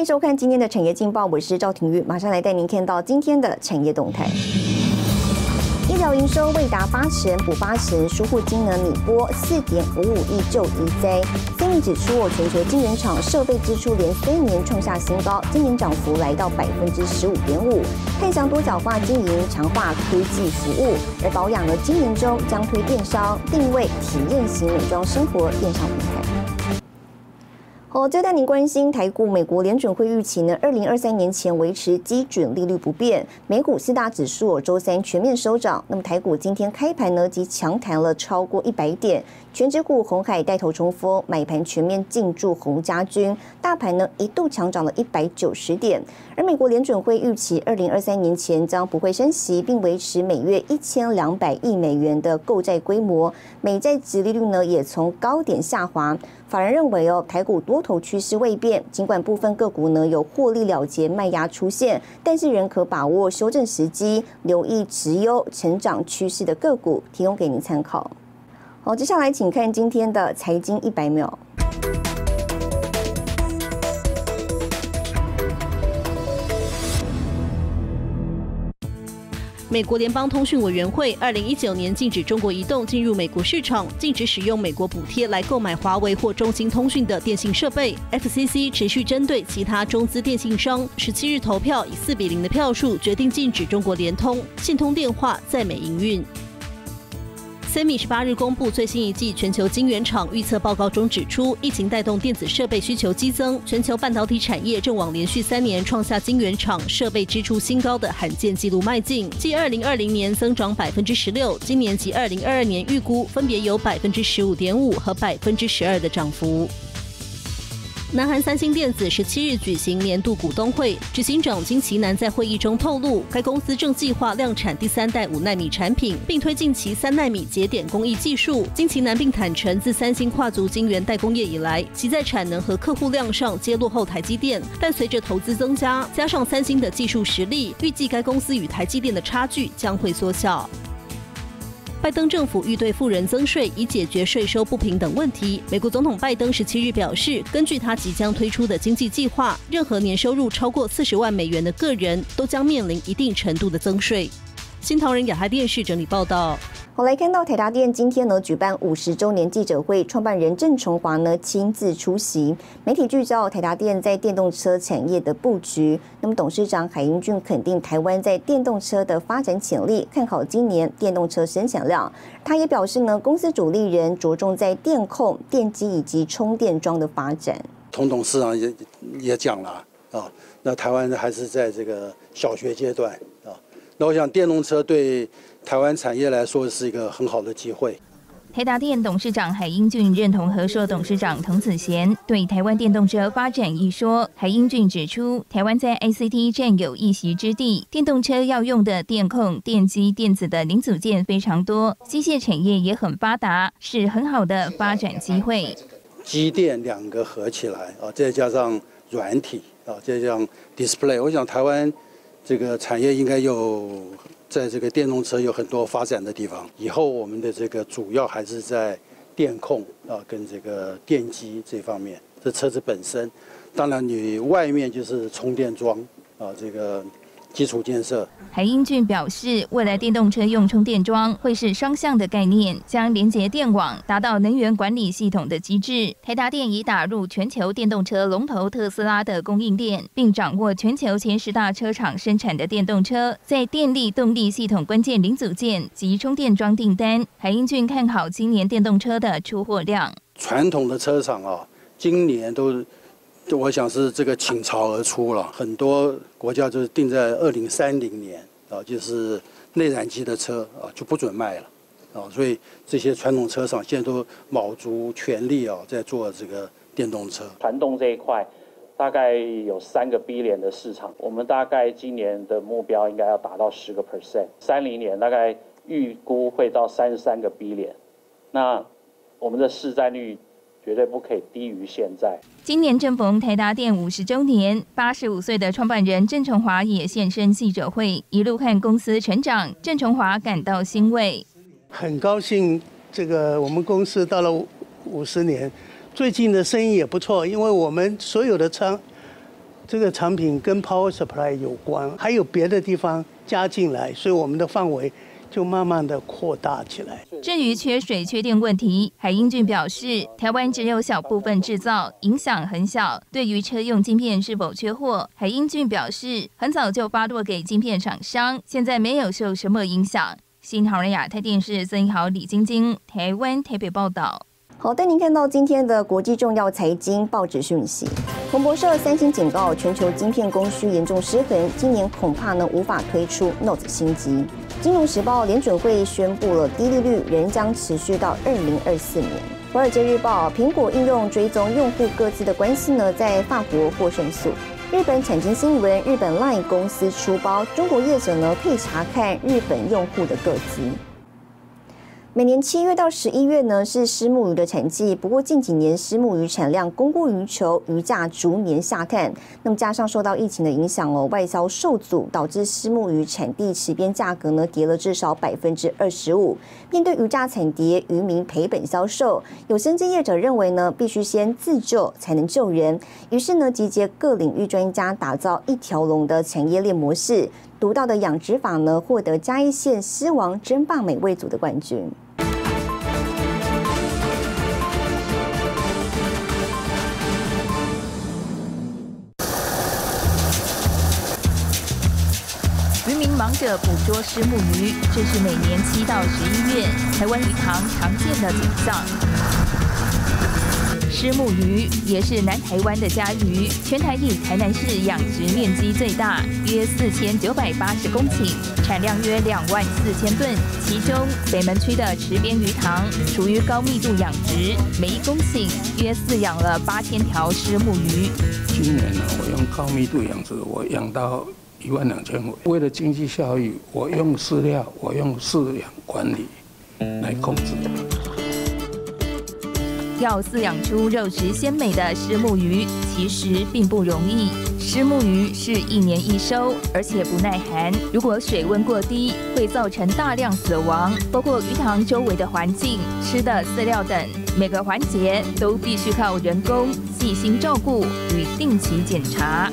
欢迎收看今天的产业劲报，我是赵廷玉，马上来带您看到今天的产业动态。医疗营收未达八成，补八成，疏忽金额拟拨四点五五亿就移灾。三明指出，全球晶圆厂设备支出连三年创下新高，今年涨幅来到百分之十五点五。看向多角化经营，强化科技服务，而保养的今年中将推电商定位体验型美妆生活电商平台。好，就带您关心台股，美国联准会预期呢，二零二三年前维持基准利率不变。美股四大指数周三全面收涨，那么台股今天开盘呢，即强弹了超过一百点。全指股红海带头冲锋，买盘全面进驻红家军，大盘呢一度强涨了一百九十点。而美国联准会预期二零二三年前将不会升息，并维持每月一千两百亿美元的购债规模，美债殖利率呢也从高点下滑。法人认为哦，台股多头趋势未变，尽管部分个股呢有获利了结卖压出现，但是仍可把握修正时机，留意持优成长趋势的个股，提供给您参考。好，接下来请看今天的财经一百秒。美国联邦通讯委员会二零一九年禁止中国移动进入美国市场，禁止使用美国补贴来购买华为或中兴通讯的电信设备。FCC 持续针对其他中资电信商，十七日投票以四比零的票数决定禁止中国联通、信通电话在美营运。Semi 十八日公布最新一季全球晶圆厂预测报告中指出，疫情带动电子设备需求激增，全球半导体产业正往连续三年创下晶圆厂设备支出新高的罕见纪录迈进。继二零二零年增长百分之十六，今年及二零二二年预估分别有百分之十五点五和百分之十二的涨幅。南韩三星电子十七日举行年度股东会，执行长金奇南在会议中透露，该公司正计划量产第三代五纳米产品，并推进其三纳米节点工艺技术。金奇南并坦诚，自三星跨足晶圆代工业以来，其在产能和客户量上皆落后台积电。但随着投资增加，加上三星的技术实力，预计该公司与台积电的差距将会缩小。拜登政府欲对富人增税，以解决税收不平等问题。美国总统拜登十七日表示，根据他即将推出的经济计划，任何年收入超过四十万美元的个人都将面临一定程度的增税。新唐人亚太电视整理报道。我来看到台达电今天呢举办五十周年记者会，创办人郑崇华呢亲自出席。媒体聚焦台达电在电动车产业的布局。那么董事长海英俊肯定台湾在电动车的发展潜力，看好今年电动车生产量。他也表示呢，公司主力人着重在电控、电机以及充电桩的发展。从董事长也也讲了啊，那台湾还是在这个小学阶段啊。那我想电动车对。台湾产业来说是一个很好的机会。台达电董事长海英俊认同和硕董事长滕子贤对台湾电动车发展一说。海英俊指出，台湾在 ICT 占有一席之地，电动车要用的电控、电机、电子的零组件非常多，机械产业也很发达，是很好的发展机会。机电两个合起来啊，再加上软体啊，再加上 display，我想台湾这个产业应该有。在这个电动车有很多发展的地方，以后我们的这个主要还是在电控啊，跟这个电机这方面。这车子本身，当然你外面就是充电桩啊，这个。基础建设。海英俊表示，未来电动车用充电桩会是双向的概念，将连接电网，达到能源管理系统的机制。台达电已打入全球电动车龙头特斯拉的供应链，并掌握全球前十大车厂生产的电动车在电力动力系统关键零组件及充电桩订单。海英俊看好今年电动车的出货量。传统的车厂啊，今年都。就我想是这个倾巢而出了，很多国家就是定在二零三零年啊，就是内燃机的车啊就不准卖了啊，所以这些传统车厂现在都卯足全力啊在做这个电动车。传动这一块大概有三个 B 年的市场，我们大概今年的目标应该要达到十个 percent，三零年大概预估会到三十三个 B 年，那我们的市占率。绝对不可以低于现在。今年正逢台达电五十周年，八十五岁的创办人郑崇华也现身记者会，一路看公司成长，郑崇华感到欣慰。很高兴，这个我们公司到了五十年，最近的生意也不错，因为我们所有的仓这个产品跟 power supply 有关，还有别的地方加进来，所以我们的范围。就慢慢的扩大起来。至于缺水缺电问题，海英俊表示，台湾只有小部分制造，影响很小。对于车用晶片是否缺货，海英俊表示，很早就发落给晶片厂商，现在没有受什么影响。新唐人亚太电视曾一豪、李晶晶，台湾台北报道。好，带您看到今天的国际重要财经报纸讯息。彭博社、三星警告，全球晶片供需严重失衡，今年恐怕呢无法推出 Note 新机。金融时报联准会宣布了低利率仍将持续到二零二四年。华尔街日报苹果应用追踪用户各自的关系呢，在法国获胜诉。日本产经新闻，日本 LINE 公司出包，中国业者呢可以查看日本用户的个资。每年七月到十一月呢是虱目鱼的产季，不过近几年虱目鱼产量供过于求，鱼价逐年下探。那么加上受到疫情的影响哦，外销受阻，导致虱目鱼产地池边价格呢跌了至少百分之二十五。面对鱼价惨跌，渔民赔本销售，有生计业者认为呢，必须先自救才能救人，于是呢集结各领域专家，打造一条龙的产业链模式。独到的养殖法呢，获得嘉义县狮王争霸美味组的冠军。渔民忙着捕捉虱目鱼，这是每年七到十一月台湾鱼塘常见的景象。虱目鱼也是南台湾的家鱼，全台以台南市养殖面积最大，约四千九百八十公顷，产量约两万四千吨。其中北门区的池边鱼塘属于高密度养殖，每一公顷约饲养了八千条虱目鱼。今年呢，我用高密度养殖，我养到一万两千尾。为了经济效益，我用饲料，我用饲养管理来控制。要饲养出肉质鲜美的虱目鱼，其实并不容易。虱目鱼是一年一收，而且不耐寒。如果水温过低，会造成大量死亡。包括鱼塘周围的环境、吃的饲料等，每个环节都必须靠人工细心照顾与定期检查。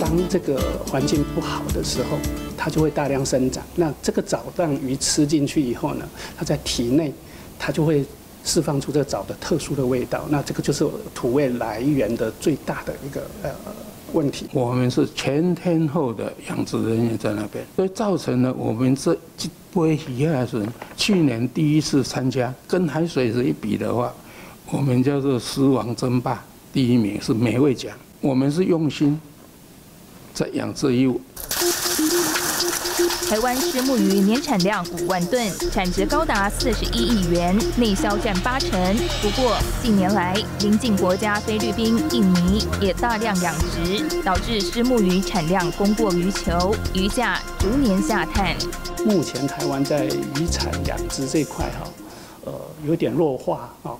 当这个环境不好的时候，它就会大量生长。那这个藻让鱼吃进去以后呢，它在体内，它就会。释放出这藻的特殊的味道，那这个就是土味来源的最大的一个呃问题。我们是全天候的养殖人员在那边，所以造成了我们这这波鱼啊是去年第一次参加，跟海水是一比的话，我们叫做狮王争霸，第一名是美味奖。我们是用心在养这一。台湾虱目鱼年产量五万吨，产值高达四十一亿元，内销占八成。不过近年来，邻近国家菲律宾、印尼也大量养殖，导致虱目鱼产量供过于求，鱼价逐年下探。目前台湾在鱼产养殖这块哈，呃，有点弱化啊。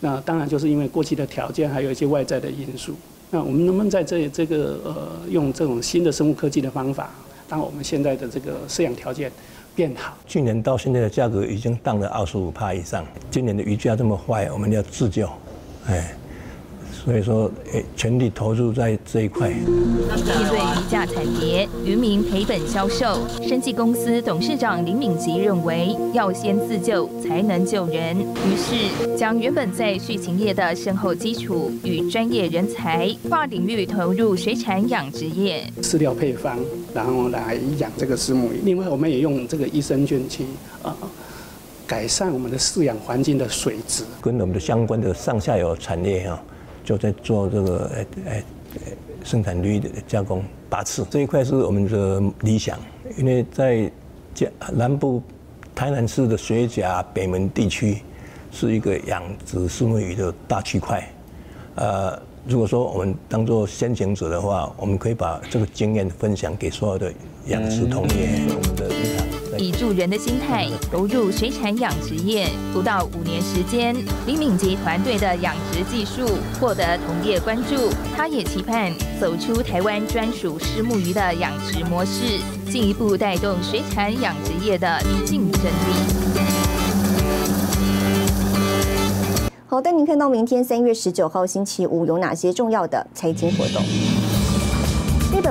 那当然就是因为过去的条件，还有一些外在的因素。那我们能不能在这这个呃，用这种新的生物科技的方法？当我们现在的这个饲养条件变好，去年到现在的价格已经降了二十五帕以上。今年的鱼价这么坏，我们要自救，哎。所以说，诶，全力投入在这一块。面对鱼价惨跌，渔民赔本销售，生技公司董事长林敏吉认为，要先自救才能救人。于是，将原本在畜禽业的深厚基础与专业人才，跨领域投入水产养殖业。饲料配方，然后来养这个石母鱼。另外，我们也用这个益生菌去啊，改善我们的饲养环境的水质。跟我们的相关的上下游产业哈。就在做这个诶诶生产率的加工拔刺这一块是我们的理想，因为在加南部台南市的水甲北门地区是一个养殖石目鱼的大区块，呃，如果说我们当做先行者的话，我们可以把这个经验分享给所有的养殖同业，我们的。以助人的心态投入水产养殖业，不到五年时间，李敏杰团队的养殖技术获得同业关注。他也期盼走出台湾专属虱目鱼的养殖模式，进一步带动水产养殖业的竞争力。好，带您看到明天三月十九号星期五有哪些重要的财经活动。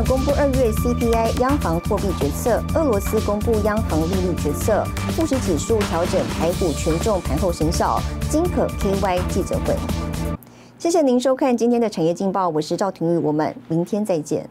公布二月 CPI，央行货币决策，俄罗斯公布央行利率决策，富时指数调整，台股权重盘后生效，金可 KY 记者会。谢谢您收看今天的产业劲报，我是赵廷玉，我们明天再见。